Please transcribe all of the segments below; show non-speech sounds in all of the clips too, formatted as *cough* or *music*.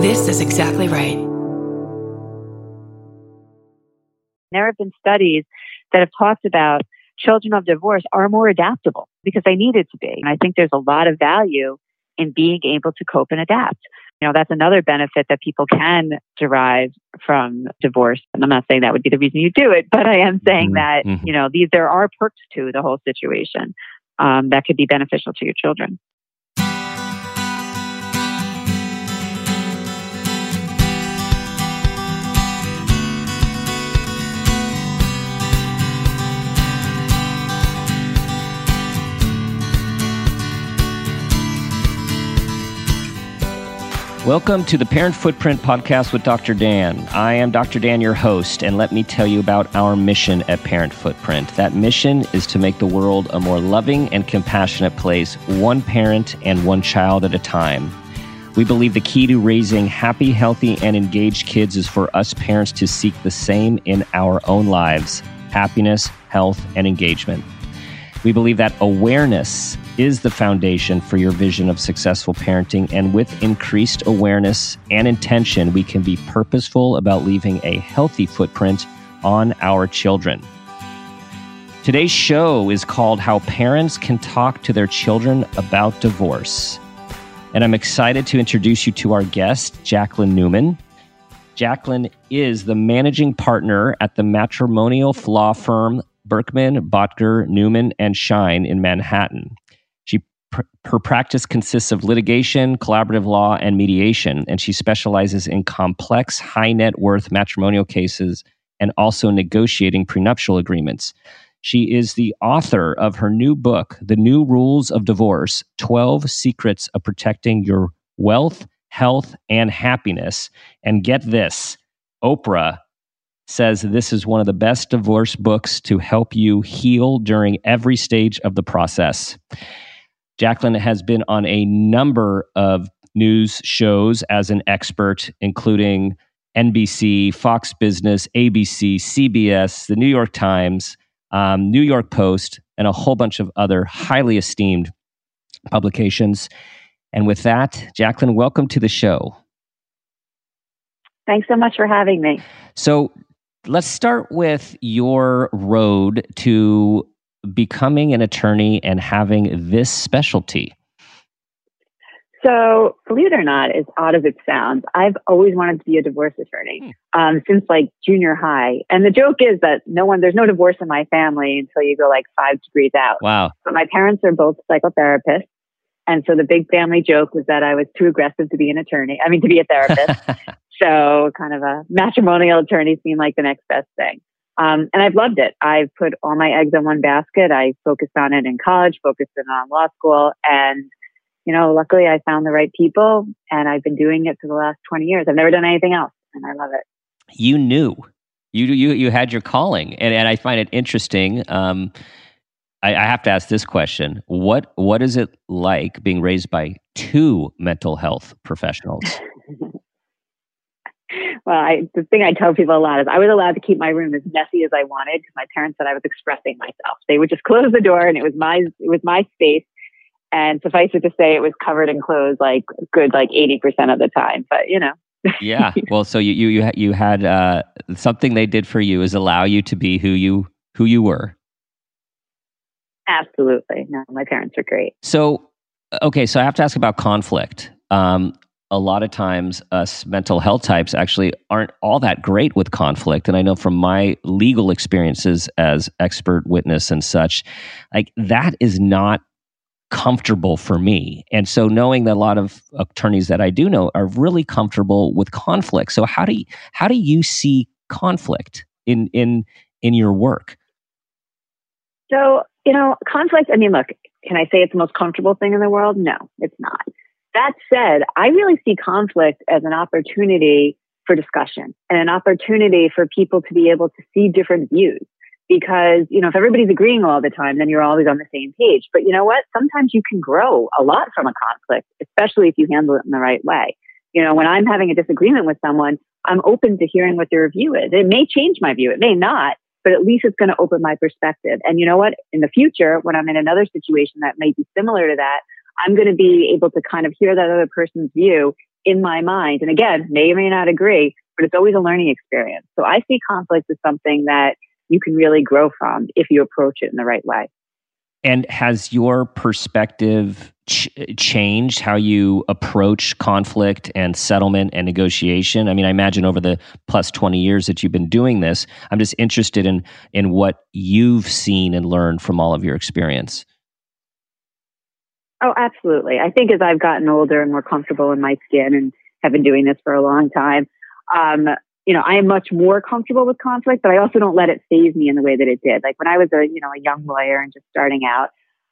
This is exactly right. There have been studies that have talked about children of divorce are more adaptable because they needed to be. And I think there's a lot of value in being able to cope and adapt. You know, that's another benefit that people can derive from divorce. And I'm not saying that would be the reason you do it, but I am saying mm-hmm. that, mm-hmm. you know, these, there are perks to the whole situation um, that could be beneficial to your children. Welcome to the Parent Footprint Podcast with Dr. Dan. I am Dr. Dan, your host, and let me tell you about our mission at Parent Footprint. That mission is to make the world a more loving and compassionate place, one parent and one child at a time. We believe the key to raising happy, healthy, and engaged kids is for us parents to seek the same in our own lives happiness, health, and engagement. We believe that awareness is the foundation for your vision of successful parenting. And with increased awareness and intention, we can be purposeful about leaving a healthy footprint on our children. Today's show is called How Parents Can Talk to Their Children About Divorce. And I'm excited to introduce you to our guest, Jacqueline Newman. Jacqueline is the managing partner at the matrimonial law firm Berkman, Bottger, Newman, and Schein in Manhattan She, her practice consists of litigation, collaborative law, and mediation, and she specializes in complex, high net worth matrimonial cases and also negotiating prenuptial agreements. She is the author of her new book, The New Rules of Divorce 12 Secrets of Protecting Your Wealth, Health, and Happiness. And get this Oprah says this is one of the best divorce books to help you heal during every stage of the process. Jacqueline has been on a number of news shows as an expert, including NBC, Fox Business, ABC, CBS, the New York Times, um, New York Post, and a whole bunch of other highly esteemed publications. And with that, Jacqueline, welcome to the show. Thanks so much for having me. So, let's start with your road to becoming an attorney and having this specialty? So, believe it or not, as odd as it sounds, I've always wanted to be a divorce attorney hmm. um, since like junior high. And the joke is that no one, there's no divorce in my family until you go like five degrees out. Wow. But my parents are both psychotherapists. And so the big family joke was that I was too aggressive to be an attorney. I mean, to be a therapist. *laughs* so kind of a matrimonial attorney seemed like the next best thing. Um, and I've loved it. I've put all my eggs in one basket. I focused on it in college, focused it on law school. And, you know, luckily I found the right people and I've been doing it for the last 20 years. I've never done anything else and I love it. You knew you, you, you had your calling and, and I find it interesting. Um, I, I have to ask this question. What, what is it like being raised by two mental health professionals? *laughs* well, I, the thing I tell people a lot is I was allowed to keep my room as messy as I wanted because my parents said I was expressing myself. They would just close the door and it was my, it was my space. And suffice it to say, it was covered in clothes like good, like 80% of the time. But, you know. yeah. *laughs* Well, so you, you, you you had, uh, something they did for you is allow you to be who you, who you were. Absolutely. No, my parents are great. So, okay. So I have to ask about conflict. Um, a lot of times us mental health types actually aren't all that great with conflict. And i know from my legal experiences as expert witness and such like that is not comfortable for me. And so knowing that a lot of attorneys that i do know are really comfortable with conflict. So how do you, how do you see conflict in in in your work? So you know conflict i mean look can i say it's the most comfortable thing in the world? No it's not that said, I really see conflict as an opportunity for discussion and an opportunity for people to be able to see different views. Because, you know, if everybody's agreeing all the time, then you're always on the same page. But you know what? Sometimes you can grow a lot from a conflict, especially if you handle it in the right way. You know, when I'm having a disagreement with someone, I'm open to hearing what their view is. It may change my view. It may not, but at least it's going to open my perspective. And you know what? In the future, when I'm in another situation that may be similar to that, I'm going to be able to kind of hear that other person's view in my mind. And again, may or may not agree, but it's always a learning experience. So I see conflict as something that you can really grow from if you approach it in the right way. And has your perspective ch- changed how you approach conflict and settlement and negotiation? I mean, I imagine over the plus 20 years that you've been doing this, I'm just interested in in what you've seen and learned from all of your experience. Oh, absolutely. I think as I've gotten older and more comfortable in my skin and have been doing this for a long time, um, you know, I am much more comfortable with conflict, but I also don't let it faze me in the way that it did. Like when I was a, you know, a young lawyer and just starting out,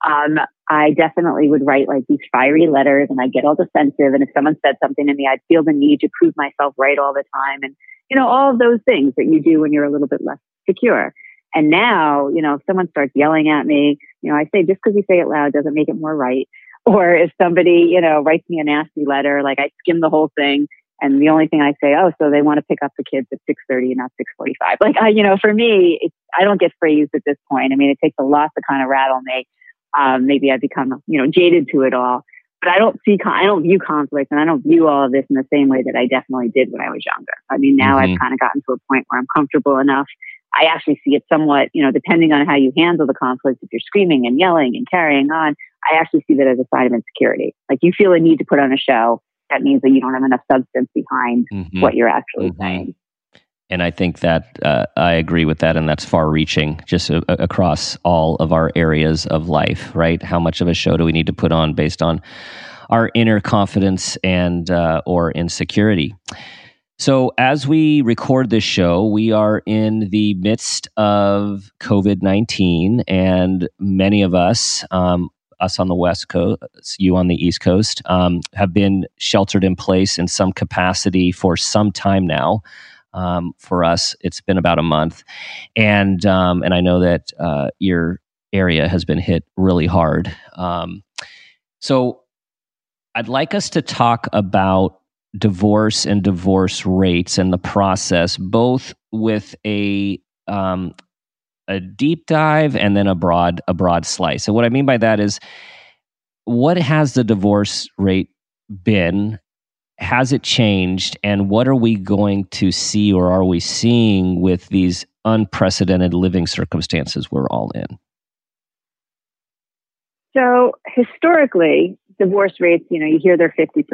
um, I definitely would write like these fiery letters and I'd get all defensive. And if someone said something to me, I'd feel the need to prove myself right all the time. And, you know, all of those things that you do when you're a little bit less secure. And now, you know, if someone starts yelling at me, you know, I say just because you say it loud doesn't make it more right. *laughs* Or if somebody, you know, writes me a nasty letter, like I skim the whole thing and the only thing I say, oh, so they want to pick up the kids at 6:30 and not 6:45. Like I, you know, for me, it's, I don't get phrased at this point. I mean, it takes a lot to kind of rattle me. Um, maybe I become, you know, jaded to it all. But I don't see, I don't view conflict, and I don't view all of this in the same way that I definitely did when I was younger. I mean, now mm-hmm. I've kind of gotten to a point where I'm comfortable enough. I actually see it somewhat, you know, depending on how you handle the conflict. If you're screaming and yelling and carrying on, I actually see that as a sign of insecurity. Like you feel a need to put on a show. That means that you don't have enough substance behind mm-hmm. what you're actually mm-hmm. saying. And I think that uh, I agree with that, and that's far reaching just a, across all of our areas of life, right? How much of a show do we need to put on based on our inner confidence and uh, or insecurity? So, as we record this show, we are in the midst of COVID 19, and many of us, um, us on the West Coast, you on the East Coast, um, have been sheltered in place in some capacity for some time now. Um, for us, it's been about a month, and um, and I know that uh, your area has been hit really hard. Um, so, I'd like us to talk about divorce and divorce rates and the process, both with a um, a deep dive and then a broad a broad slice. So what I mean by that is what has the divorce rate been? Has it changed? And what are we going to see or are we seeing with these unprecedented living circumstances we're all in? So historically, divorce rates, you know, you hear they're 50%.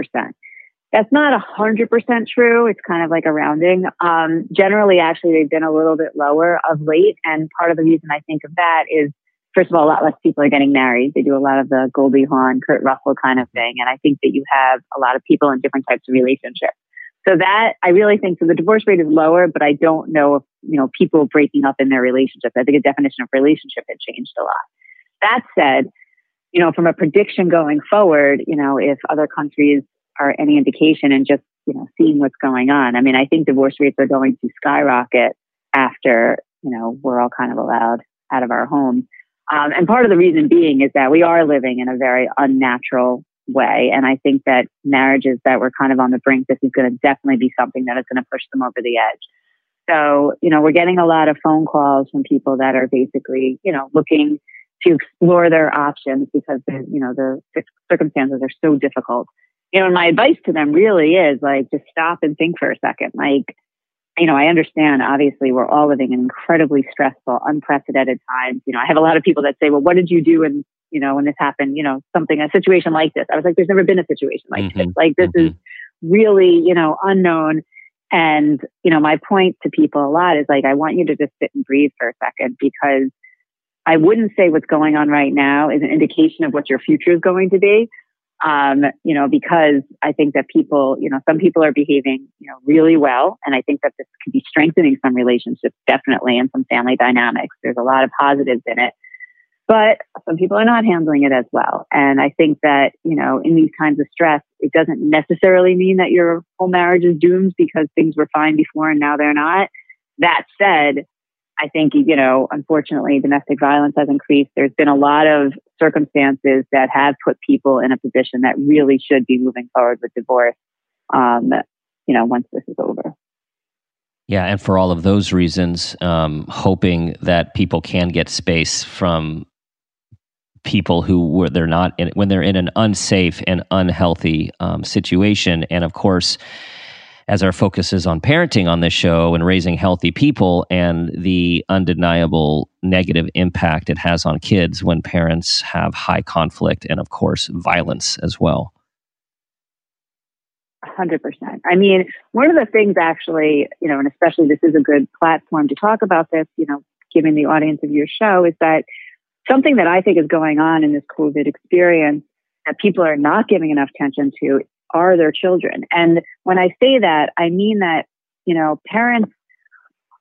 That's not 100% true. It's kind of like a rounding. Um, generally, actually, they've been a little bit lower of late. And part of the reason I think of that is, first of all, a lot less people are getting married. They do a lot of the Goldie Hawn, Kurt Russell kind of thing. And I think that you have a lot of people in different types of relationships. So that I really think so the divorce rate is lower, but I don't know if, you know, people breaking up in their relationships. I think a definition of relationship had changed a lot. That said, you know, from a prediction going forward, you know, if other countries are any indication and just, you know, seeing what's going on. I mean, I think divorce rates are going to skyrocket after, you know, we're all kind of allowed out of our homes. Um, and part of the reason being is that we are living in a very unnatural way. And I think that marriages that were kind of on the brink, this is going to definitely be something that is going to push them over the edge. So, you know, we're getting a lot of phone calls from people that are basically, you know, looking to explore their options because, you know, the circumstances are so difficult you know, my advice to them really is like, just stop and think for a second. Like, you know, I understand obviously we're all living in incredibly stressful, unprecedented times. You know, I have a lot of people that say, well, what did you do when, you know, when this happened, you know, something, a situation like this? I was like, there's never been a situation like mm-hmm. this. Like, this mm-hmm. is really, you know, unknown. And, you know, my point to people a lot is like, I want you to just sit and breathe for a second because I wouldn't say what's going on right now is an indication of what your future is going to be um, you know, because I think that people, you know, some people are behaving, you know, really well. And I think that this could be strengthening some relationships, definitely, and some family dynamics. There's a lot of positives in it. But some people are not handling it as well. And I think that, you know, in these times of stress, it doesn't necessarily mean that your whole marriage is doomed because things were fine before and now they're not. That said, I think, you know, unfortunately, domestic violence has increased. There's been a lot of circumstances that have put people in a position that really should be moving forward with divorce, um, you know, once this is over. Yeah, and for all of those reasons, um, hoping that people can get space from people who were they're not in, when they're in an unsafe and unhealthy um, situation and of course as our focus is on parenting on this show and raising healthy people and the undeniable negative impact it has on kids when parents have high conflict and of course violence as well. 100% i mean one of the things actually you know and especially this is a good platform to talk about this you know given the audience of your show is that something that I think is going on in this COVID experience that people are not giving enough attention to are their children. And when I say that, I mean that, you know, parents,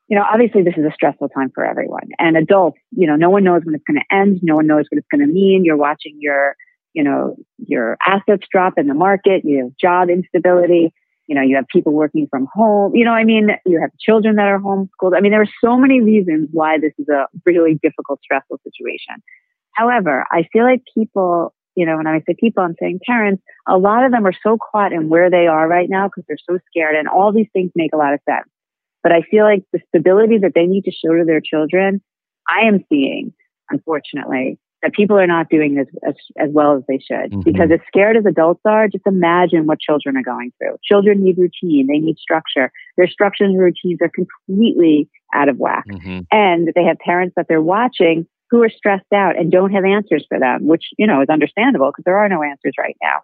you know, obviously this is a stressful time for everyone and adults, you know, no one knows when it's going to end. No one knows what it's going to mean. You're watching your, you know, your assets drop in the market. You have job instability you know, you have people working from home. You know, I mean, you have children that are homeschooled. I mean, there are so many reasons why this is a really difficult, stressful situation. However, I feel like people, you know, when I say people, I'm saying parents, a lot of them are so caught in where they are right now because they're so scared and all these things make a lot of sense. But I feel like the stability that they need to show to their children, I am seeing, unfortunately, that people are not doing as, as, as well as they should. Mm-hmm. Because as scared as adults are, just imagine what children are going through. Children need routine. They need structure. Their structures and routines are completely out of whack. Mm-hmm. And they have parents that they're watching who are stressed out and don't have answers for them, which, you know, is understandable because there are no answers right now.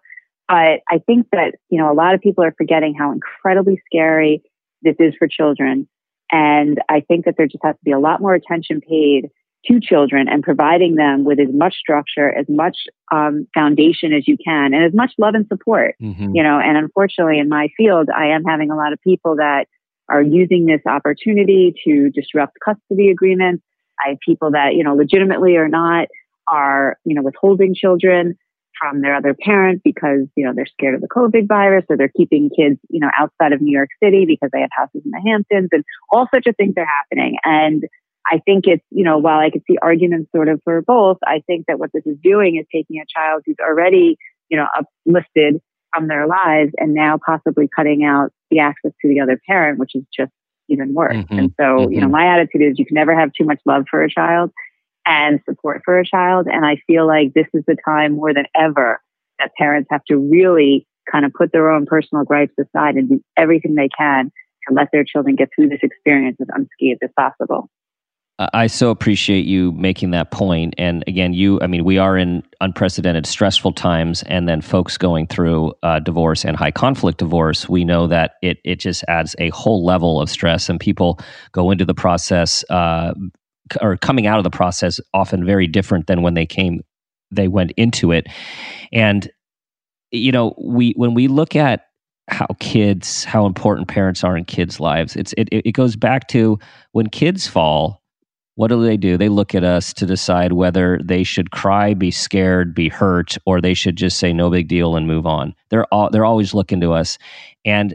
But I think that, you know, a lot of people are forgetting how incredibly scary this is for children. And I think that there just has to be a lot more attention paid to children and providing them with as much structure, as much um, foundation as you can, and as much love and support. Mm-hmm. You know, and unfortunately, in my field, I am having a lot of people that are using this opportunity to disrupt custody agreements. I have people that you know, legitimately or not, are you know withholding children from their other parent because you know they're scared of the COVID virus, or they're keeping kids you know outside of New York City because they have houses in the Hamptons, and all sorts of things are happening. And I think it's, you know, while I could see arguments sort of for both, I think that what this is doing is taking a child who's already, you know, uplifted from their lives and now possibly cutting out the access to the other parent, which is just even worse. Mm-hmm. And so, mm-hmm. you know, mm-hmm. my attitude is you can never have too much love for a child and support for a child. And I feel like this is the time more than ever that parents have to really kind of put their own personal gripes aside and do everything they can to let their children get through this experience as unscathed as possible. I so appreciate you making that point. And again, you, I mean, we are in unprecedented, stressful times, and then folks going through uh, divorce and high conflict divorce. We know that it it just adds a whole level of stress, and people go into the process uh, or coming out of the process often very different than when they came, they went into it. And you know, we when we look at how kids, how important parents are in kids' lives, it's it it goes back to when kids fall what do they do? They look at us to decide whether they should cry, be scared, be hurt, or they should just say no big deal and move on. They're all, they're always looking to us, and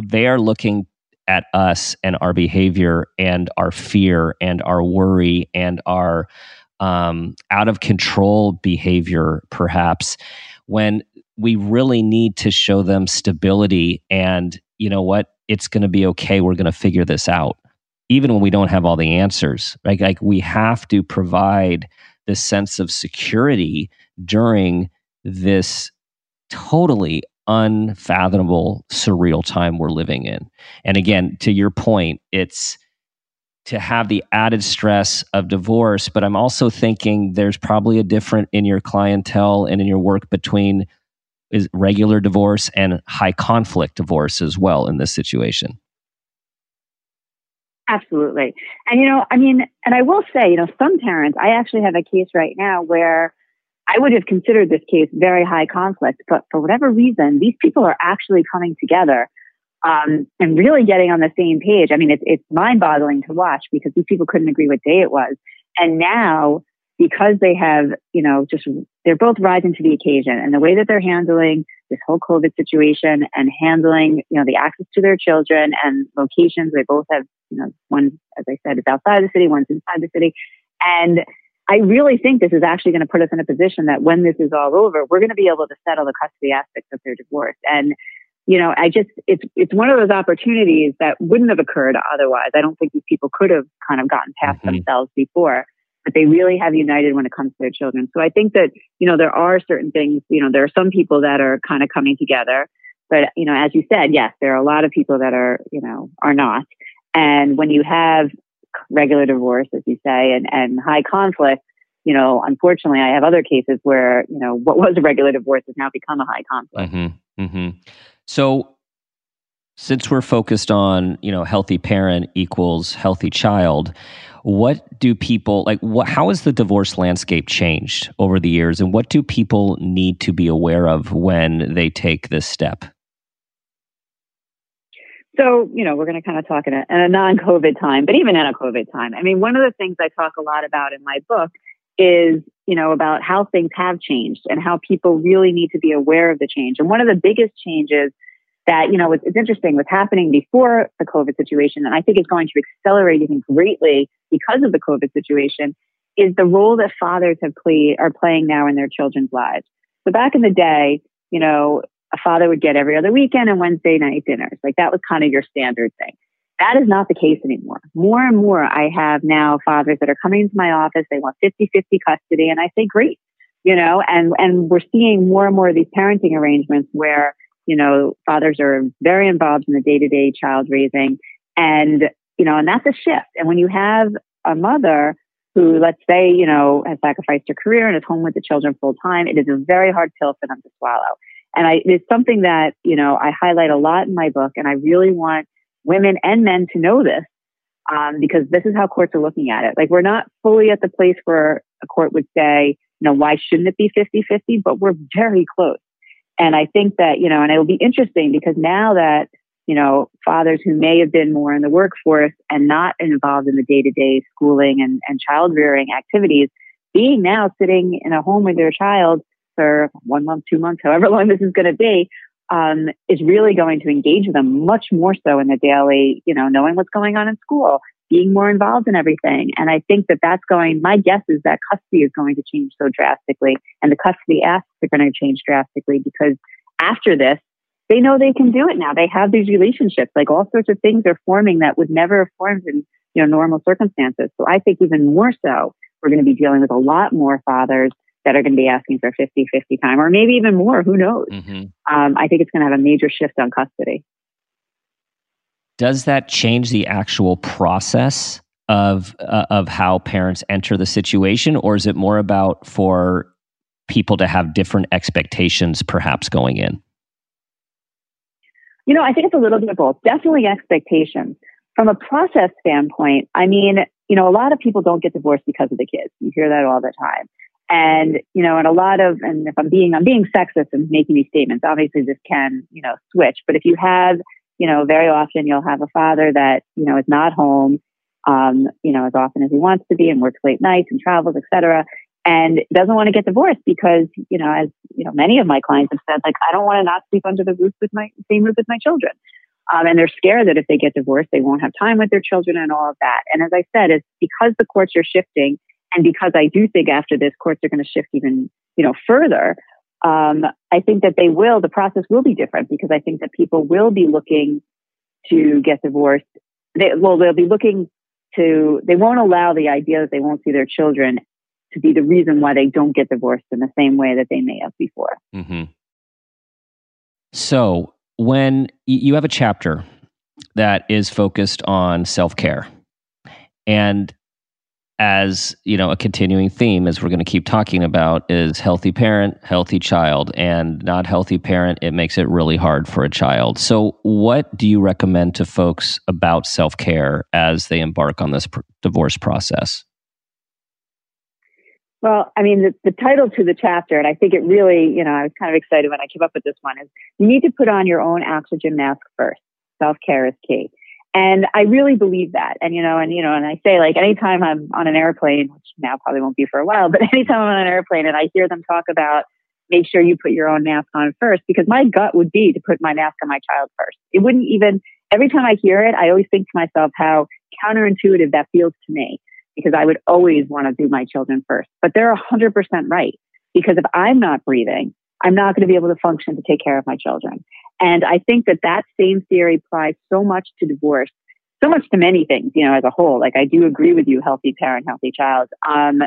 they are looking at us and our behavior and our fear and our worry and our um, out of control behavior, perhaps, when we really need to show them stability and you know what, it's going to be okay. We're going to figure this out even when we don't have all the answers right? Like we have to provide this sense of security during this totally unfathomable surreal time we're living in. And again to your point it's to have the added stress of divorce but i'm also thinking there's probably a different in your clientele and in your work between is regular divorce and high conflict divorce as well in this situation Absolutely. And, you know, I mean, and I will say, you know, some parents, I actually have a case right now where I would have considered this case very high conflict, but for whatever reason, these people are actually coming together um, and really getting on the same page. I mean, it's, it's mind boggling to watch because these people couldn't agree what day it was. And now, because they have, you know, just, they're both rising to the occasion and the way that they're handling this whole COVID situation and handling, you know, the access to their children and locations. They both have, you know, one, as I said, is outside the city, one's inside the city. And I really think this is actually going to put us in a position that when this is all over, we're going to be able to settle the custody aspects of their divorce. And, you know, I just, it's, it's one of those opportunities that wouldn't have occurred otherwise. I don't think these people could have kind of gotten past mm-hmm. themselves before. But they really have united when it comes to their children. So I think that, you know, there are certain things, you know, there are some people that are kind of coming together. But, you know, as you said, yes, there are a lot of people that are, you know, are not. And when you have regular divorce, as you say, and, and high conflict, you know, unfortunately, I have other cases where, you know, what was a regular divorce has now become a high conflict. Mm-hmm, mm-hmm. So, since we're focused on, you know, healthy parent equals healthy child, what do people like what how has the divorce landscape changed over the years and what do people need to be aware of when they take this step? So you know we're going to kind of talk in a, in a non-covid time but even in a covid time. I mean one of the things i talk a lot about in my book is you know about how things have changed and how people really need to be aware of the change. And one of the biggest changes that you know it's, it's interesting what's happening before the covid situation and i think it's going to accelerate even greatly because of the COVID situation is the role that fathers have played are playing now in their children's lives. So back in the day, you know, a father would get every other weekend and Wednesday night dinners. Like that was kind of your standard thing. That is not the case anymore. More and more, I have now fathers that are coming into my office. They want 50 50 custody. And I say, great, you know, and, and we're seeing more and more of these parenting arrangements where, you know, fathers are very involved in the day to day child raising. And you know, and that's a shift. And when you have a mother who, let's say, you know, has sacrificed her career and is home with the children full time, it is a very hard pill for them to swallow. And I, it's something that, you know, I highlight a lot in my book. And I really want women and men to know this um, because this is how courts are looking at it. Like we're not fully at the place where a court would say, you know, why shouldn't it be 50 50? But we're very close. And I think that, you know, and it'll be interesting because now that you know, fathers who may have been more in the workforce and not involved in the day to day schooling and, and child rearing activities, being now sitting in a home with their child for one month, two months, however long this is going to be, um, is really going to engage them much more so in the daily, you know, knowing what's going on in school, being more involved in everything. And I think that that's going, my guess is that custody is going to change so drastically and the custody asks are going to change drastically because after this, they know they can do it now. They have these relationships, like all sorts of things are forming that would never have formed in, you know, normal circumstances. So I think even more so, we're going to be dealing with a lot more fathers that are going to be asking for 50 50 time or maybe even more. Who knows? Mm-hmm. Um, I think it's going to have a major shift on custody. Does that change the actual process of uh, of how parents enter the situation, or is it more about for people to have different expectations, perhaps going in? You know, I think it's a little bit of both. Definitely expectations. From a process standpoint, I mean, you know, a lot of people don't get divorced because of the kids. You hear that all the time. And, you know, and a lot of, and if I'm being, I'm being sexist and making these statements, obviously this can, you know, switch. But if you have, you know, very often you'll have a father that, you know, is not home, um, you know, as often as he wants to be and works late nights and travels, et cetera and doesn't want to get divorced because, you know, as you know, many of my clients have said, like, I don't want to not sleep under the roof with my same roof with my children. Um, and they're scared that if they get divorced, they won't have time with their children and all of that. And as I said, it's because the courts are shifting, and because I do think after this, courts are going to shift even, you know, further. Um, I think that they will. The process will be different because I think that people will be looking to get divorced. They, well, they'll be looking to. They won't allow the idea that they won't see their children to be the reason why they don't get divorced in the same way that they may have before. Mm-hmm. So, when you have a chapter that is focused on self care, and as you know, a continuing theme, as we're going to keep talking about, is healthy parent, healthy child, and not healthy parent. It makes it really hard for a child. So, what do you recommend to folks about self care as they embark on this pr- divorce process? Well, I mean, the, the title to the chapter, and I think it really, you know, I was kind of excited when I came up with this one, is you need to put on your own oxygen mask first. Self care is key. And I really believe that. And, you know, and, you know, and I say like anytime I'm on an airplane, which now probably won't be for a while, *laughs* but anytime I'm on an airplane and I hear them talk about make sure you put your own mask on first, because my gut would be to put my mask on my child first. It wouldn't even, every time I hear it, I always think to myself how counterintuitive that feels to me because I would always want to do my children first. But they're 100% right because if I'm not breathing, I'm not going to be able to function to take care of my children. And I think that that same theory applies so much to divorce. so much to many things, you know, as a whole. Like I do agree with you, healthy parent, healthy child. Um,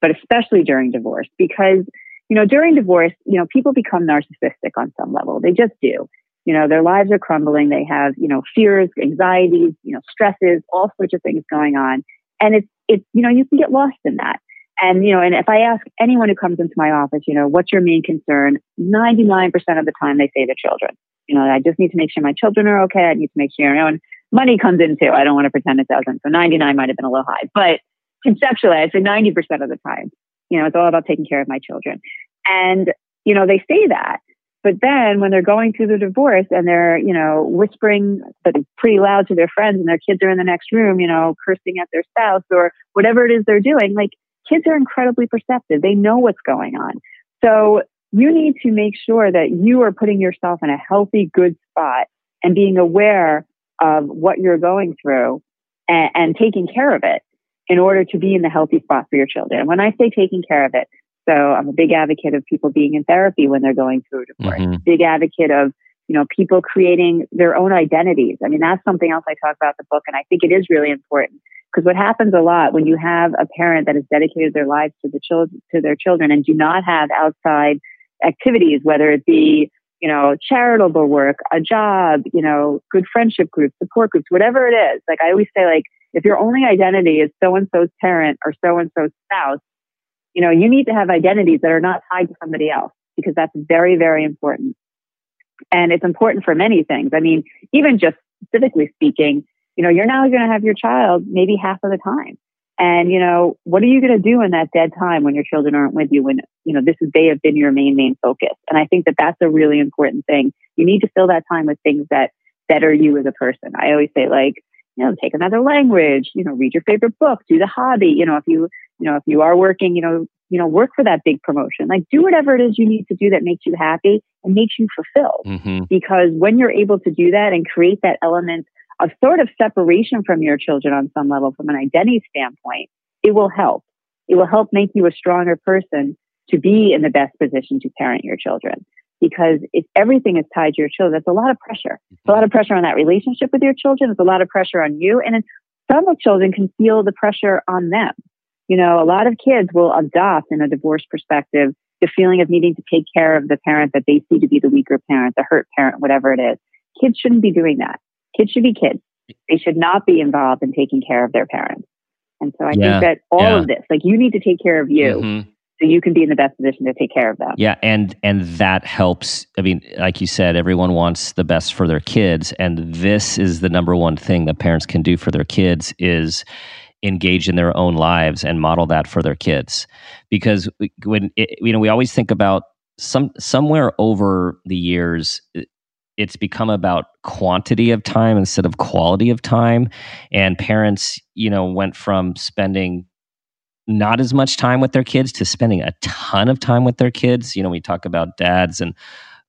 but especially during divorce because, you know, during divorce, you know, people become narcissistic on some level. They just do. You know, their lives are crumbling. They have, you know, fears, anxieties, you know, stresses, all sorts of things going on. And it's, it's, you know, you can get lost in that. And, you know, and if I ask anyone who comes into my office, you know, what's your main concern? 99% of the time they say the children. You know, I just need to make sure my children are okay. I need to make sure, you know, and money comes in too. I don't want to pretend it doesn't. So 99 might have been a little high, but conceptually, I'd say 90% of the time, you know, it's all about taking care of my children. And, you know, they say that. But then when they're going through the divorce and they're, you know, whispering but pretty loud to their friends and their kids are in the next room, you know, cursing at their spouse or whatever it is they're doing, like kids are incredibly perceptive. They know what's going on. So you need to make sure that you are putting yourself in a healthy, good spot and being aware of what you're going through and, and taking care of it in order to be in the healthy spot for your children. When I say taking care of it, so I'm a big advocate of people being in therapy when they're going through a divorce. Mm-hmm. Big advocate of you know people creating their own identities. I mean that's something else I talk about in the book, and I think it is really important because what happens a lot when you have a parent that has dedicated their lives to the children to their children and do not have outside activities, whether it be you know charitable work, a job, you know good friendship groups, support groups, whatever it is. Like I always say, like if your only identity is so and so's parent or so and so's spouse, you know, you need to have identities that are not tied to somebody else because that's very, very important. And it's important for many things. I mean, even just specifically speaking, you know, you're now going to have your child maybe half of the time. And, you know, what are you going to do in that dead time when your children aren't with you when, you know, this is, they have been your main, main focus. And I think that that's a really important thing. You need to fill that time with things that better you as a person. I always say like, you know, take another language, you know, read your favorite book, do the hobby. You know, if you, you know, if you are working, you know, you know, work for that big promotion. Like do whatever it is you need to do that makes you happy and makes you fulfilled. Mm-hmm. Because when you're able to do that and create that element of sort of separation from your children on some level from an identity standpoint, it will help. It will help make you a stronger person to be in the best position to parent your children because if everything is tied to your children, it's a lot of pressure. It's a lot of pressure on that relationship with your children. It's a lot of pressure on you. And some of children can feel the pressure on them. You know, a lot of kids will adopt in a divorce perspective the feeling of needing to take care of the parent that they see to be the weaker parent, the hurt parent, whatever it is. Kids shouldn't be doing that. Kids should be kids. They should not be involved in taking care of their parents. And so I yeah, think that all yeah. of this, like you need to take care of you. Mm-hmm so you can be in the best position to take care of them. Yeah, and and that helps. I mean, like you said, everyone wants the best for their kids, and this is the number one thing that parents can do for their kids is engage in their own lives and model that for their kids. Because when it, you know, we always think about some somewhere over the years it's become about quantity of time instead of quality of time and parents you know went from spending not as much time with their kids to spending a ton of time with their kids. You know, we talk about dads and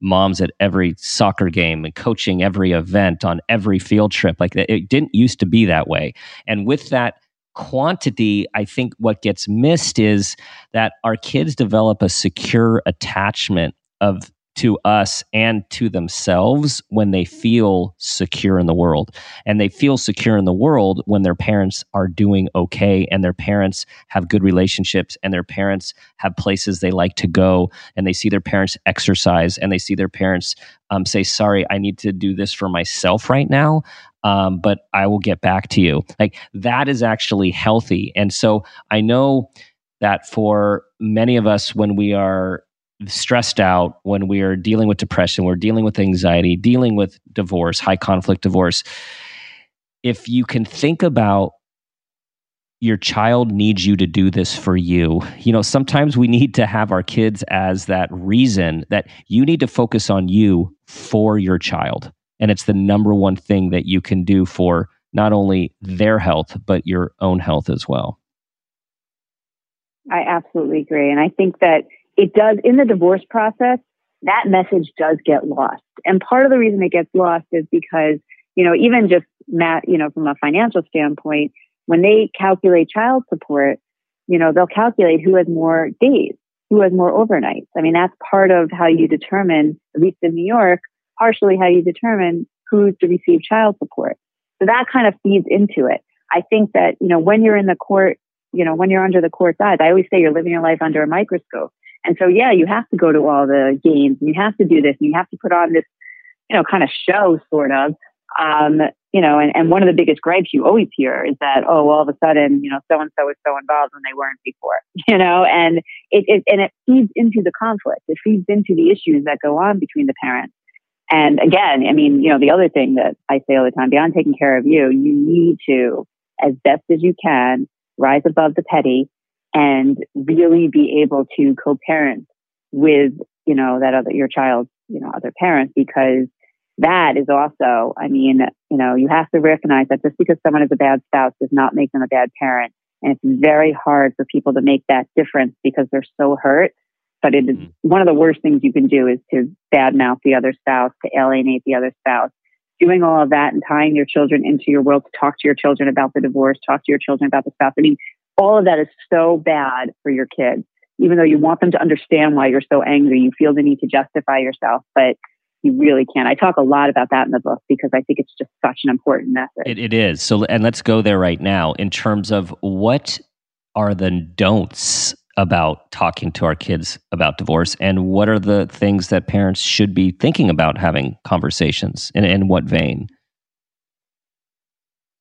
moms at every soccer game and coaching every event on every field trip. Like it didn't used to be that way. And with that quantity, I think what gets missed is that our kids develop a secure attachment of to us and to themselves when they feel secure in the world. And they feel secure in the world when their parents are doing okay and their parents have good relationships and their parents have places they like to go and they see their parents exercise and they see their parents um, say, Sorry, I need to do this for myself right now. Um, but I will get back to you. Like that is actually healthy. And so I know that for many of us, when we are stressed out, when we are dealing with depression, we're dealing with anxiety, dealing with divorce, high conflict divorce, if you can think about your child needs you to do this for you. You know, sometimes we need to have our kids as that reason that you need to focus on you for your child. And it's the number one thing that you can do for not only their health, but your own health as well. I absolutely agree. And I think that it does in the divorce process, that message does get lost. And part of the reason it gets lost is because, you know, even just Matt, you know, from a financial standpoint, when they calculate child support, you know, they'll calculate who has more days, who has more overnights. I mean, that's part of how you determine, at least in New York, partially how you determine who's to receive child support. So that kind of feeds into it. I think that, you know, when you're in the court, you know, when you're under the court's eyes, I always say you're living your life under a microscope. And so, yeah, you have to go to all the games and you have to do this and you have to put on this, you know, kind of show sort of. Um, you know, and, and one of the biggest gripes you always hear is that, oh, all of a sudden, you know, so and so is so involved when they weren't before, *laughs* you know, and it, it, and it feeds into the conflict. It feeds into the issues that go on between the parents. And again, I mean, you know, the other thing that I say all the time, beyond taking care of you, you need to, as best as you can, rise above the petty and really be able to co-parent with, you know, that other, your child's, you know, other parents because that is also, I mean, you know, you have to recognize that just because someone is a bad spouse does not make them a bad parent. And it's very hard for people to make that difference because they're so hurt. But it is mm-hmm. one of the worst things you can do is to badmouth the other spouse, to alienate the other spouse. Doing all of that and tying your children into your world to talk to your children about the divorce, talk to your children about the spouse. I mean, all of that is so bad for your kids. Even though you want them to understand why you're so angry, you feel the need to justify yourself. But you really can't. I talk a lot about that in the book because I think it's just such an important message. It, it is. So, and let's go there right now in terms of what are the don'ts about talking to our kids about divorce and what are the things that parents should be thinking about having conversations and in what vein?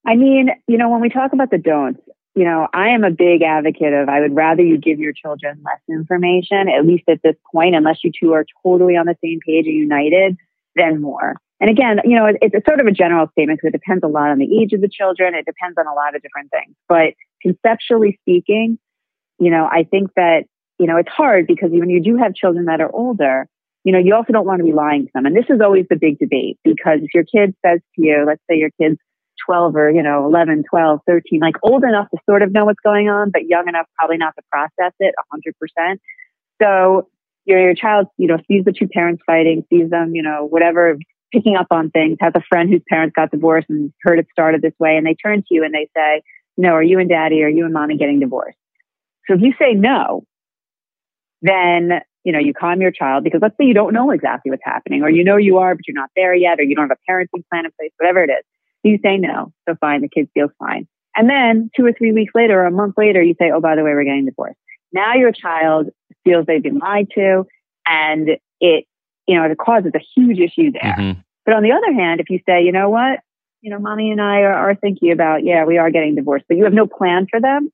I mean, you know, when we talk about the don'ts, you know, I am a big advocate of I would rather you give your children less information, at least at this point, unless you two are totally on the same page and united, than more. And again, you know, it's a sort of a general statement because it depends a lot on the age of the children. It depends on a lot of different things. But conceptually speaking, you know, I think that, you know, it's hard because when you do have children that are older, you know, you also don't want to be lying to them. And this is always the big debate because if your kid says to you, let's say your kid's 12 or, you know, 11, 12, 13, like old enough to sort of know what's going on, but young enough probably not to process it 100%. So your, your child, you know, sees the two parents fighting, sees them, you know, whatever, picking up on things, has a friend whose parents got divorced and heard it started this way. And they turn to you and they say, no, are you and daddy, are you and mommy getting divorced? So if you say no, then you know, you calm your child because let's say you don't know exactly what's happening or you know you are, but you're not there yet or you don't have a parenting plan in place, whatever it is. You say no. So fine, the kid feels fine. And then two or three weeks later or a month later, you say, oh, by the way, we're getting divorced. Now your child feels they've been lied to and it, you know, it causes a huge issue there. Mm-hmm. But on the other hand, if you say, you know what, you know, mommy and I are, are thinking about, yeah, we are getting divorced, but you have no plan for them,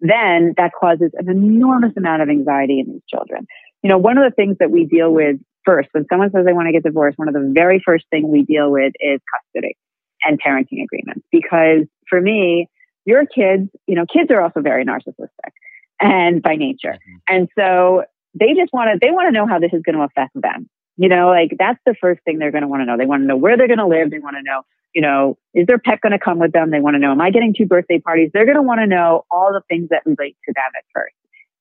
then that causes an enormous amount of anxiety in these children. You know, one of the things that we deal with first, when someone says they want to get divorced, one of the very first things we deal with is custody and parenting agreements. Because for me, your kids, you know, kids are also very narcissistic and by nature. Mm-hmm. And so they just want to, they want to know how this is going to affect them. You know, like that's the first thing they're going to want to know. They want to know where they're going to live. They want to know, you know, is their pet going to come with them? They want to know, am I getting two birthday parties? They're going to want to know all the things that relate to them at first.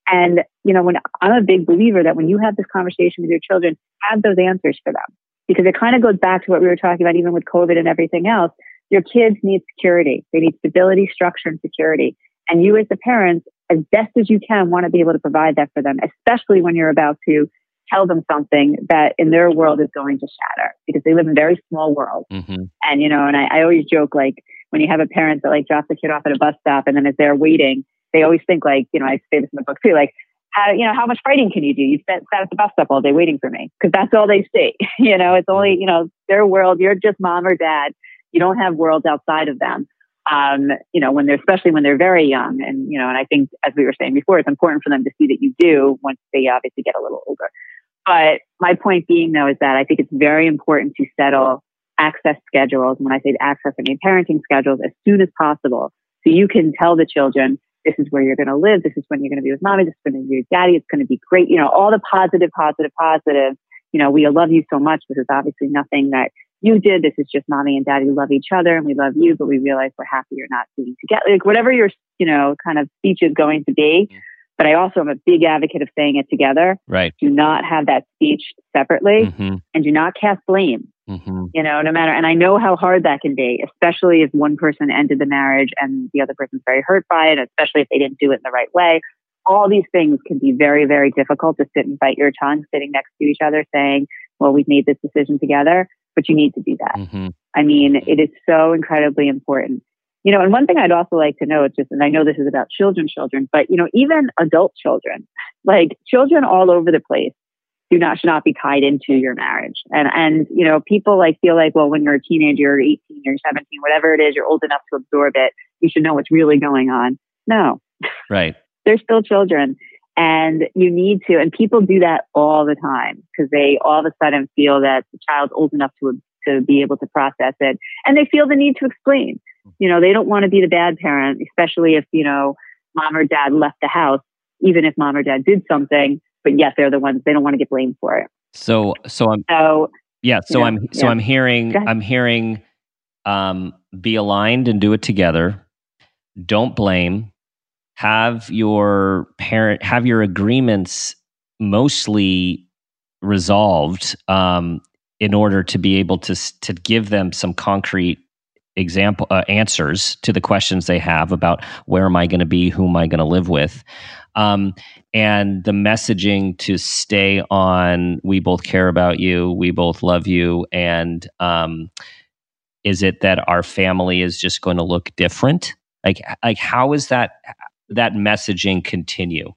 And, you know, when I'm a big believer that when you have this conversation with your children, have those answers for them because it kind of goes back to what we were talking about, even with COVID and everything else. Your kids need security. They need stability, structure, and security. And you as the parents, as best as you can, want to be able to provide that for them, especially when you're about to tell them something that in their world is going to shatter because they live in very small worlds. Mm-hmm. And, you know, and I, I always joke like when you have a parent that like drops a kid off at a bus stop and then as they're waiting, they always think like, you know, I say this in the book too, like, how, you know, how much fighting can you do? You sat, sat at the bus stop all day waiting for me because that's all they see. *laughs* you know, it's only, you know, their world. You're just mom or dad. You don't have worlds outside of them. Um, you know, when they're, especially when they're very young. And, you know, and I think, as we were saying before, it's important for them to see that you do once they obviously get a little older. But my point being though is that I think it's very important to settle access schedules. And When I say access, I mean parenting schedules as soon as possible. So you can tell the children, this is where you're going to live. This is when you're going to be with mommy. This is going to be with daddy. It's going to be great. You know, all the positive, positive, positive. You know, we love you so much. This is obviously nothing that you did. This is just mommy and daddy love each other and we love you, but we realize we're happy you're not being together. Like whatever your, you know, kind of speech is going to be. But I also am a big advocate of saying it together. Right. Do not have that speech separately mm-hmm. and do not cast blame. Mm-hmm. You know, no matter, and I know how hard that can be, especially if one person ended the marriage and the other person's very hurt by it, especially if they didn't do it in the right way. All these things can be very, very difficult to sit and bite your tongue sitting next to each other saying, well, we've made this decision together, but you need to do that. Mm-hmm. I mean, it is so incredibly important. You know, and one thing I'd also like to know, just, and I know this is about children, children, but you know, even adult children, like children all over the place do not should not be tied into your marriage. And and you know, people like feel like, well, when you're a teenager, you're 18, you're 17, whatever it is, you're old enough to absorb it. You should know what's really going on. No. Right. *laughs* They're still children. And you need to, and people do that all the time because they all of a sudden feel that the child's old enough to to be able to process it, and they feel the need to explain. You know, they don't want to be the bad parent, especially if you know mom or dad left the house, even if mom or dad did something but yet they're the ones they don't want to get blamed for it. So so I'm so yeah. So you know, I'm so yeah. I'm hearing I'm hearing um, be aligned and do it together. Don't blame. Have your parent have your agreements mostly resolved um, in order to be able to to give them some concrete example uh, answers to the questions they have about where am I going to be, who am I going to live with, um, and the messaging to stay on we both care about you we both love you and um, is it that our family is just going to look different? Like like how is that that messaging continue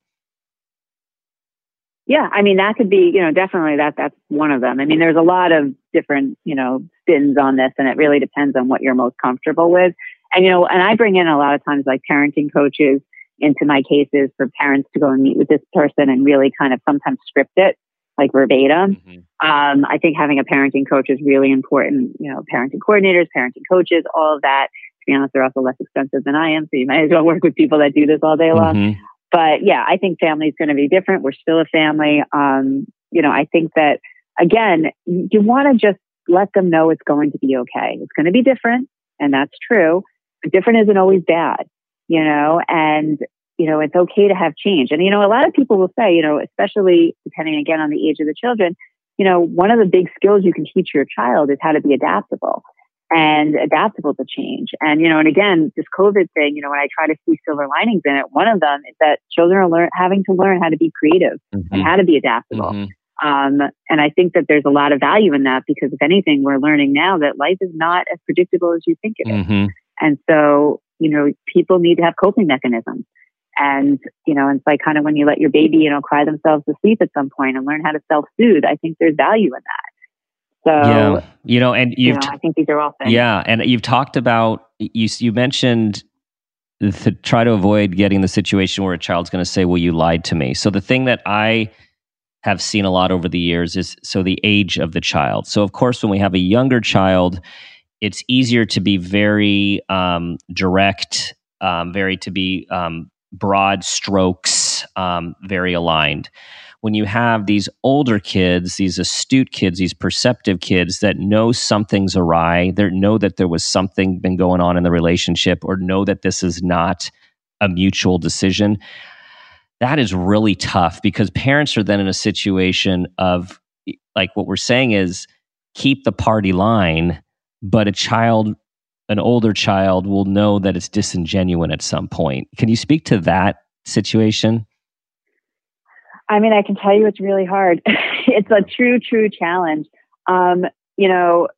yeah i mean that could be you know definitely that that's one of them i mean there's a lot of different you know spins on this and it really depends on what you're most comfortable with and you know and i bring in a lot of times like parenting coaches into my cases for parents to go and meet with this person and really kind of sometimes script it like verbatim. Mm-hmm. Um, I think having a parenting coach is really important. You know, parenting coordinators, parenting coaches, all of that. To be honest, they're also less expensive than I am, so you might as well work with people that do this all day long. Mm-hmm. But yeah, I think family is going to be different. We're still a family. Um, you know, I think that again, you want to just let them know it's going to be okay. It's going to be different, and that's true. But different isn't always bad you know, and, you know, it's okay to have change. And, you know, a lot of people will say, you know, especially depending again on the age of the children, you know, one of the big skills you can teach your child is how to be adaptable and adaptable to change. And, you know, and again, this COVID thing, you know, when I try to see silver linings in it, one of them is that children are learn, having to learn how to be creative mm-hmm. and how to be adaptable. Mm-hmm. Um, and I think that there's a lot of value in that because if anything, we're learning now that life is not as predictable as you think it is. Mm-hmm. And so, you know, people need to have coping mechanisms. And, you know, it's like kind of when you let your baby, you know, cry themselves to sleep at some point and learn how to self soothe, I think there's value in that. So, yeah, you know, and you've, you know, I think these are all things. Yeah. And you've talked about, you, you mentioned to try to avoid getting the situation where a child's going to say, well, you lied to me. So the thing that I, have seen a lot over the years is so the age of the child. So, of course, when we have a younger child, it's easier to be very um, direct, um, very to be um, broad strokes, um, very aligned. When you have these older kids, these astute kids, these perceptive kids that know something's awry, they know that there was something been going on in the relationship, or know that this is not a mutual decision. That is really tough because parents are then in a situation of like what we're saying is keep the party line but a child an older child will know that it's disingenuous at some point can you speak to that situation i mean i can tell you it's really hard *laughs* it's a true true challenge um, you know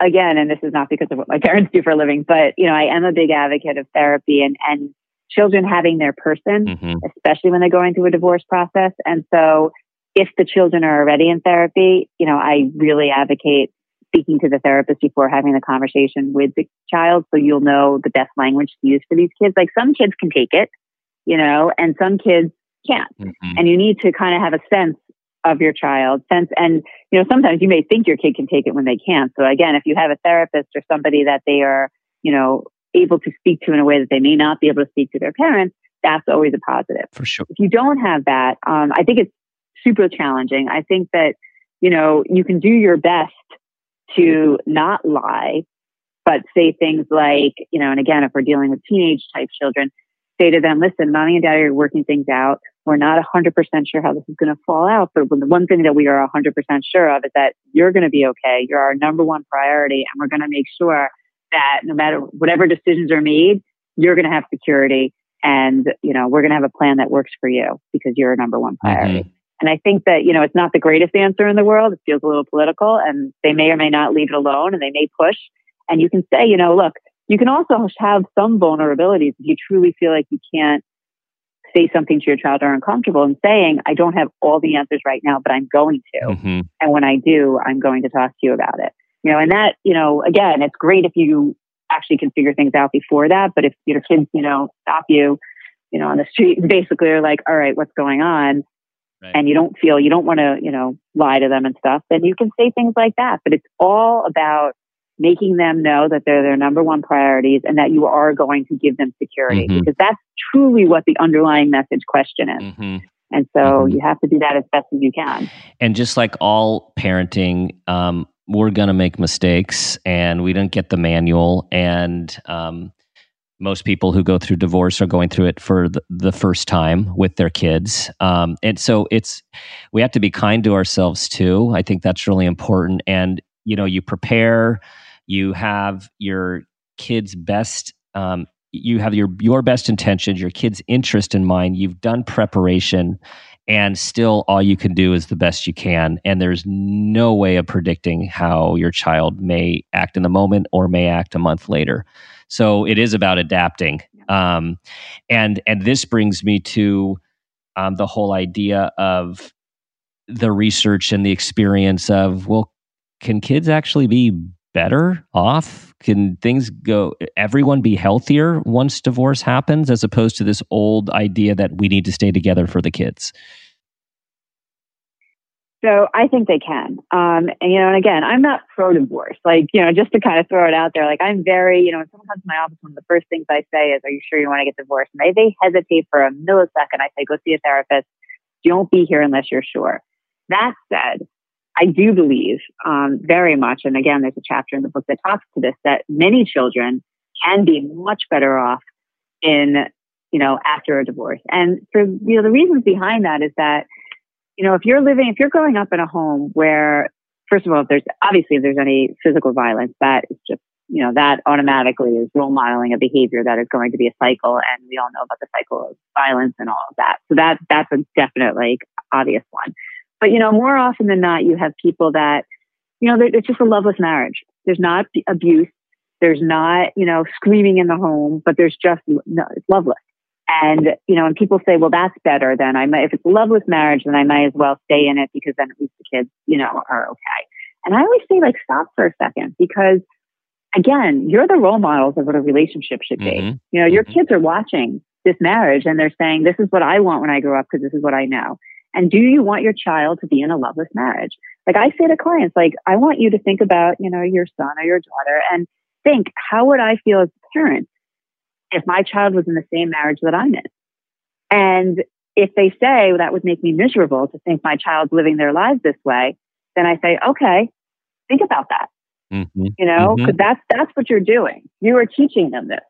again and this is not because of what my *laughs* parents do for a living but you know i am a big advocate of therapy and and children having their person mm-hmm. especially when they're going through a divorce process and so if the children are already in therapy you know i really advocate speaking to the therapist before having the conversation with the child so you'll know the best language to use for these kids. Like some kids can take it, you know, and some kids can't. Mm-hmm. And you need to kind of have a sense of your child sense and you know sometimes you may think your kid can take it when they can't so again if you have a therapist or somebody that they are you know able to speak to in a way that they may not be able to speak to their parents that's always a positive for sure if you don't have that um, i think it's super challenging i think that you know you can do your best to not lie, but say things like, you know, and again, if we're dealing with teenage type children, say to them, listen, mommy and daddy are working things out. We're not 100% sure how this is going to fall out, but the one thing that we are 100% sure of is that you're going to be okay. You're our number one priority, and we're going to make sure that no matter whatever decisions are made, you're going to have security, and you know we're going to have a plan that works for you because you're a number one priority. Mm-hmm. And I think that, you know, it's not the greatest answer in the world. It feels a little political and they may or may not leave it alone and they may push. And you can say, you know, look, you can also have some vulnerabilities if you truly feel like you can't say something to your child or uncomfortable and saying, I don't have all the answers right now, but I'm going to. Mm-hmm. And when I do, I'm going to talk to you about it. You know, and that, you know, again, it's great if you actually can figure things out before that. But if your kids, you know, stop you, you know, on the street and *laughs* basically are like, all right, what's going on? Right. And you don't feel, you don't want to, you know, lie to them and stuff, then you can say things like that. But it's all about making them know that they're their number one priorities and that you are going to give them security mm-hmm. because that's truly what the underlying message question is. Mm-hmm. And so mm-hmm. you have to do that as best as you can. And just like all parenting, um, we're going to make mistakes and we didn't get the manual. And um, most people who go through divorce are going through it for the, the first time with their kids. Um, and so it's, we have to be kind to ourselves too. I think that's really important. And, you know, you prepare, you have your kids' best um, you have your your best intentions your kids interest in mind. You've done preparation and still all you can do is the best you can. And there's no way of predicting how your child may act in the moment or may act a month later. So it is about adapting. Um, and and this brings me to um, the whole idea of the research and the experience of well can kids actually be better off? Can things go, everyone be healthier once divorce happens, as opposed to this old idea that we need to stay together for the kids? So I think they can. Um, and, you know, and again, I'm not pro divorce. Like, you know, just to kind of throw it out there, like I'm very, you know, when someone comes to my office, one of the first things I say is, Are you sure you want to get divorced? And they, they hesitate for a millisecond. I say, Go see a therapist. Don't be here unless you're sure. That said, I do believe um, very much, and again, there's a chapter in the book that talks to this, that many children can be much better off in, you know, after a divorce. And for, you know, the reasons behind that is that, you know, if you're living, if you're growing up in a home where, first of all, if there's obviously if there's any physical violence, that is just, you know, that automatically is role modeling a behavior that is going to be a cycle. And we all know about the cycle of violence and all of that. So that, that's a definite, like, obvious one. But, you know, more often than not, you have people that, you know, it's just a loveless marriage. There's not abuse. There's not, you know, screaming in the home, but there's just, no, it's loveless. And, you know, and people say, well, that's better than I might, if it's a loveless marriage, then I might as well stay in it because then at least the kids, you know, are okay. And I always say, like, stop for a second because again, you're the role models of what a relationship should be. Mm-hmm. You know, your mm-hmm. kids are watching this marriage and they're saying, this is what I want when I grow up because this is what I know. And do you want your child to be in a loveless marriage? Like I say to clients, like, I want you to think about, you know, your son or your daughter and think, how would I feel as a parent if my child was in the same marriage that I'm in? And if they say well, that would make me miserable to think my child's living their lives this way, then I say, okay, think about that. Mm-hmm. You know, because mm-hmm. that's that's what you're doing. You are teaching them this,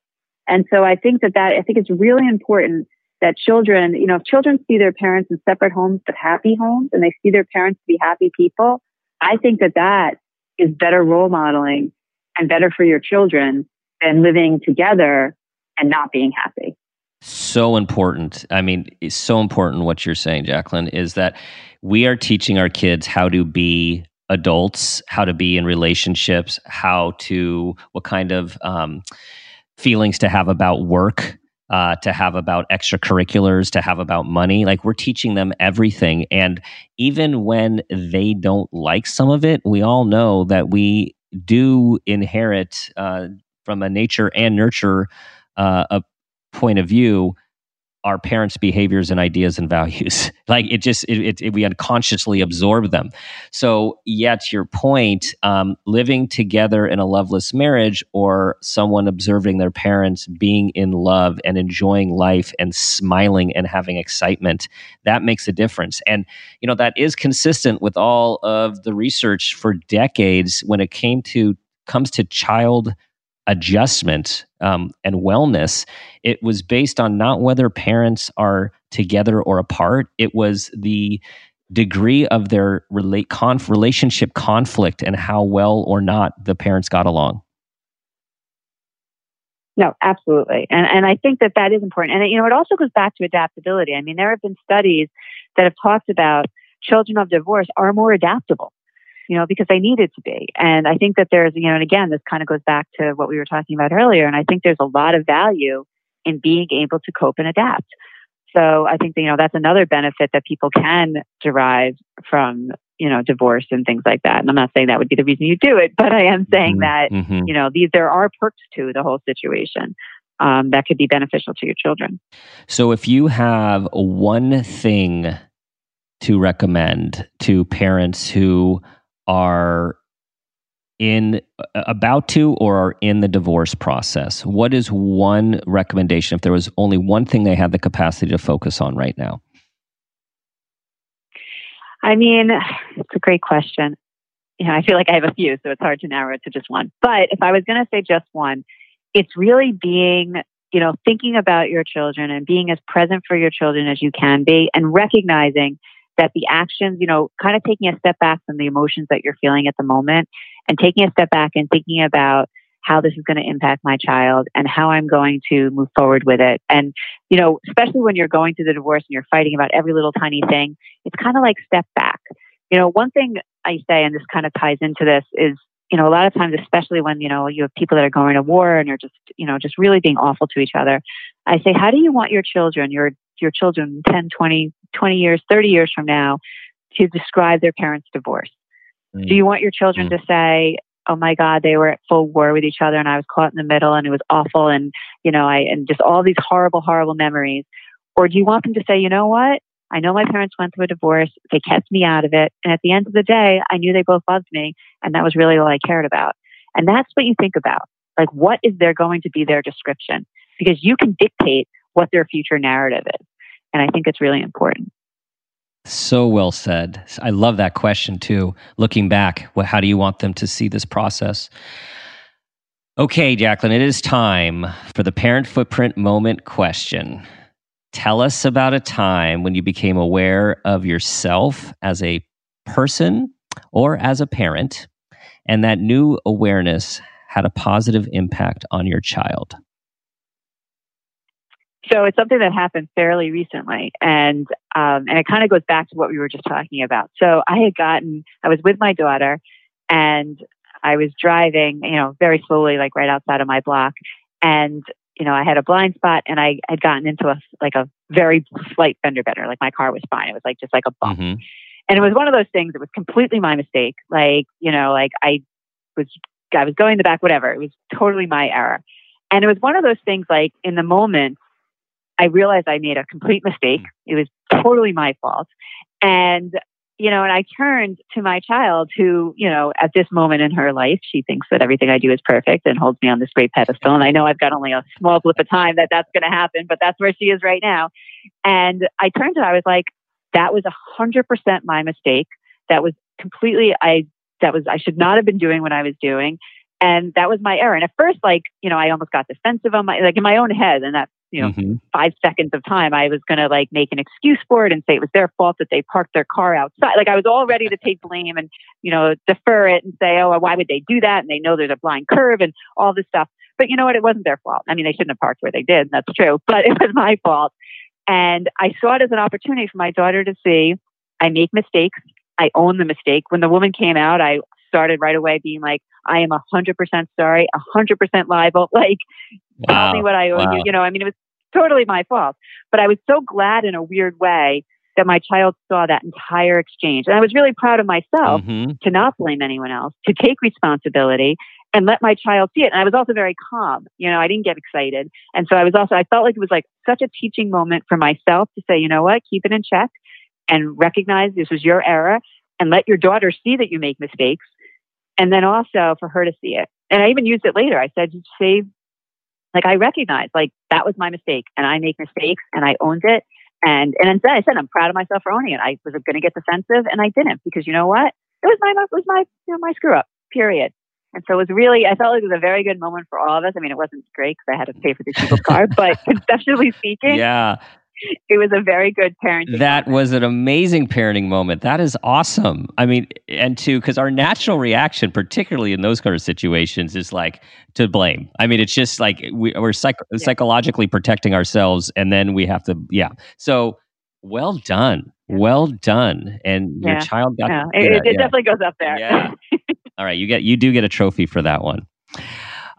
and so I think that that I think it's really important that children, you know, if children see their parents in separate homes but happy homes and they see their parents be happy people, I think that that is better role modeling and better for your children than living together and not being happy. So important. I mean, it's so important what you're saying, Jacqueline, is that we are teaching our kids how to be adults, how to be in relationships, how to, what kind of um, feelings to have about work uh, to have about extracurriculars, to have about money. Like we're teaching them everything. And even when they don't like some of it, we all know that we do inherit uh, from a nature and nurture uh, a point of view our parents' behaviors and ideas and values. *laughs* like it just, it, it, it, we unconsciously absorb them. So, yeah, your point, um, living together in a loveless marriage or someone observing their parents being in love and enjoying life and smiling and having excitement, that makes a difference. And, you know, that is consistent with all of the research for decades when it came to, comes to child adjustment um, and wellness, it was based on not whether parents are together or apart. It was the degree of their relate conf- relationship conflict and how well or not the parents got along. No, absolutely. And, and I think that that is important. And, you know, it also goes back to adaptability. I mean, there have been studies that have talked about children of divorce are more adaptable you know, because they needed to be. And I think that there's, you know, and again, this kind of goes back to what we were talking about earlier. And I think there's a lot of value in being able to cope and adapt. So I think, that, you know, that's another benefit that people can derive from, you know, divorce and things like that. And I'm not saying that would be the reason you do it, but I am saying mm-hmm. that, mm-hmm. you know, these, there are perks to the whole situation. Um, that could be beneficial to your children. So, if you have one thing to recommend to parents who are in about to or are in the divorce process? What is one recommendation if there was only one thing they had the capacity to focus on right now? I mean it's a great question. You know i feel like i have a few so it's hard to narrow it to just one. But if i was going to say just one it's really being you know thinking about your children and being as present for your children as you can be and recognizing that the actions, you know, kind of taking a step back from the emotions that you're feeling at the moment and taking a step back and thinking about how this is going to impact my child and how I'm going to move forward with it. And, you know, especially when you're going through the divorce and you're fighting about every little tiny thing, it's kind of like step back. You know, one thing I say, and this kind of ties into this, is, you know, a lot of times, especially when, you know, you have people that are going to war and are just, you know, just really being awful to each other, I say, how do you want your children, your your children 10, 20, 20 years, 30 years from now to describe their parents' divorce? Mm. Do you want your children mm. to say, oh my God, they were at full war with each other and I was caught in the middle and it was awful and, you know, I, and just all these horrible, horrible memories? Or do you want them to say, you know what? I know my parents went through a divorce. They kept me out of it. And at the end of the day, I knew they both loved me. And that was really all I cared about. And that's what you think about. Like, what is there going to be their description? Because you can dictate what their future narrative is. And I think it's really important. So well said. I love that question too. Looking back, how do you want them to see this process? Okay, Jacqueline, it is time for the parent footprint moment question. Tell us about a time when you became aware of yourself as a person or as a parent, and that new awareness had a positive impact on your child. So it's something that happened fairly recently, and um, and it kind of goes back to what we were just talking about. So I had gotten, I was with my daughter, and I was driving, you know, very slowly, like right outside of my block, and you know, I had a blind spot, and I had gotten into a like a very slight fender bender. Like my car was fine; it was like just like a bump, mm-hmm. and it was one of those things. It was completely my mistake. Like you know, like I was I was going the back, whatever. It was totally my error. And it was one of those things like in the moment, I realized I made a complete mistake. Mm. It was totally my fault. And, you know, and I turned to my child who, you know, at this moment in her life, she thinks that everything I do is perfect and holds me on this great pedestal. And I know I've got only a small blip of time that that's going to happen, but that's where she is right now. And I turned to her, I was like, that was a hundred percent my mistake. That was completely, I, that was, I should not have been doing what I was doing. And that was my error. And at first, like, you know, I almost got defensive on my, like in my own head. And that you know, mm-hmm. five seconds of time, I was going to like make an excuse for it and say it was their fault that they parked their car outside. Like I was all ready to take blame and, you know, defer it and say, oh, why would they do that? And they know there's a blind curve and all this stuff. But you know what? It wasn't their fault. I mean, they shouldn't have parked where they did. That's true, *laughs* but it was my fault. And I saw it as an opportunity for my daughter to see I make mistakes. I own the mistake. When the woman came out, I started right away being like, I am 100% sorry, 100% liable. *laughs* Like, wow. tell me what I owe wow. you. You know, I mean, it was totally my fault. But I was so glad in a weird way that my child saw that entire exchange. And I was really proud of myself mm-hmm. to not blame anyone else, to take responsibility and let my child see it. And I was also very calm. You know, I didn't get excited. And so I was also, I felt like it was like such a teaching moment for myself to say, you know what, keep it in check and recognize this was your error and let your daughter see that you make mistakes. And then also for her to see it. And I even used it later. I said, save like I recognize like that was my mistake and I make mistakes and I owned it. And, and instead I said, I'm proud of myself for owning it. I was going to get defensive and I didn't because you know what? It was my, it was my, you know, my screw up, period. And so it was really, I felt like it was a very good moment for all of us. I mean, it wasn't great because I had to pay for the people's car, but *laughs* conceptually speaking, yeah, *laughs* it was a very good parenting. That moment. was an amazing parenting moment. That is awesome. I mean, and to because our natural reaction, particularly in those kind of situations, is like to blame. I mean, it's just like we, are psych- yeah. psychologically protecting ourselves, and then we have to, yeah. So Well done. Well done. And your child got Yeah, yeah, it, it yeah. definitely goes up there. Yeah. *laughs* All right, you get you do get a trophy for that one.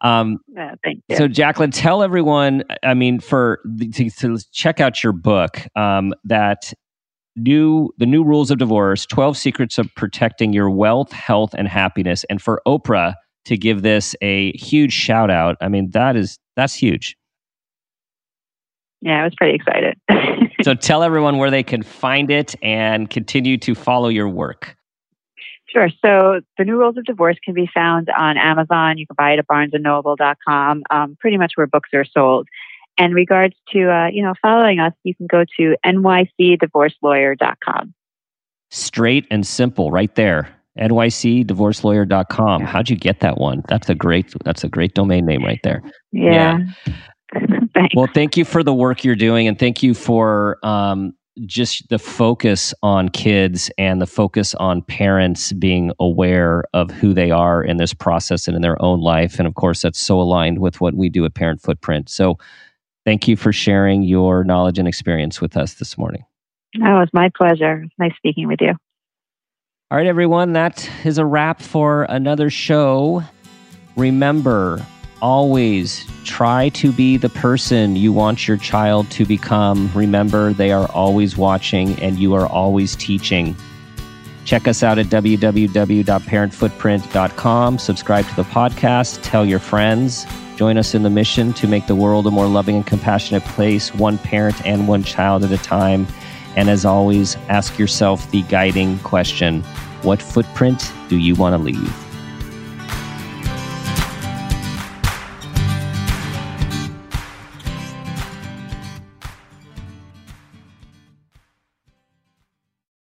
Um, Yeah, thank you. so, Jacqueline, tell everyone. I mean, for the- to, to check out your book, um, that new the new rules of divorce: twelve secrets of protecting your wealth, health, and happiness. And for Oprah to give this a huge shout out, I mean, that is that's huge. yeah, I was pretty excited. *laughs* So, tell everyone where they can find it and continue to follow your work. Sure. So the new rules of divorce can be found on Amazon. You can buy it at barnesandnoble.com, um, pretty much where books are sold. And in regards to, uh, you know, following us, you can go to nycdivorcelawyer.com. Straight and simple, right there. nycdivorcelawyer.com. Yeah. How'd you get that one? That's a great that's a great domain name right there. Yeah. *laughs* Thanks. Well, thank you for the work you're doing, and thank you for um, just the focus on kids and the focus on parents being aware of who they are in this process and in their own life. And of course, that's so aligned with what we do at Parent Footprint. So, thank you for sharing your knowledge and experience with us this morning. that was my pleasure. Nice speaking with you. All right, everyone, that is a wrap for another show. Remember, always try to be the person you want your child to become. Remember, they are always watching and you are always teaching. Check us out at www.parentfootprint.com. Subscribe to the podcast, tell your friends. Join us in the mission to make the world a more loving and compassionate place, one parent and one child at a time. And as always, ask yourself the guiding question What footprint do you want to leave?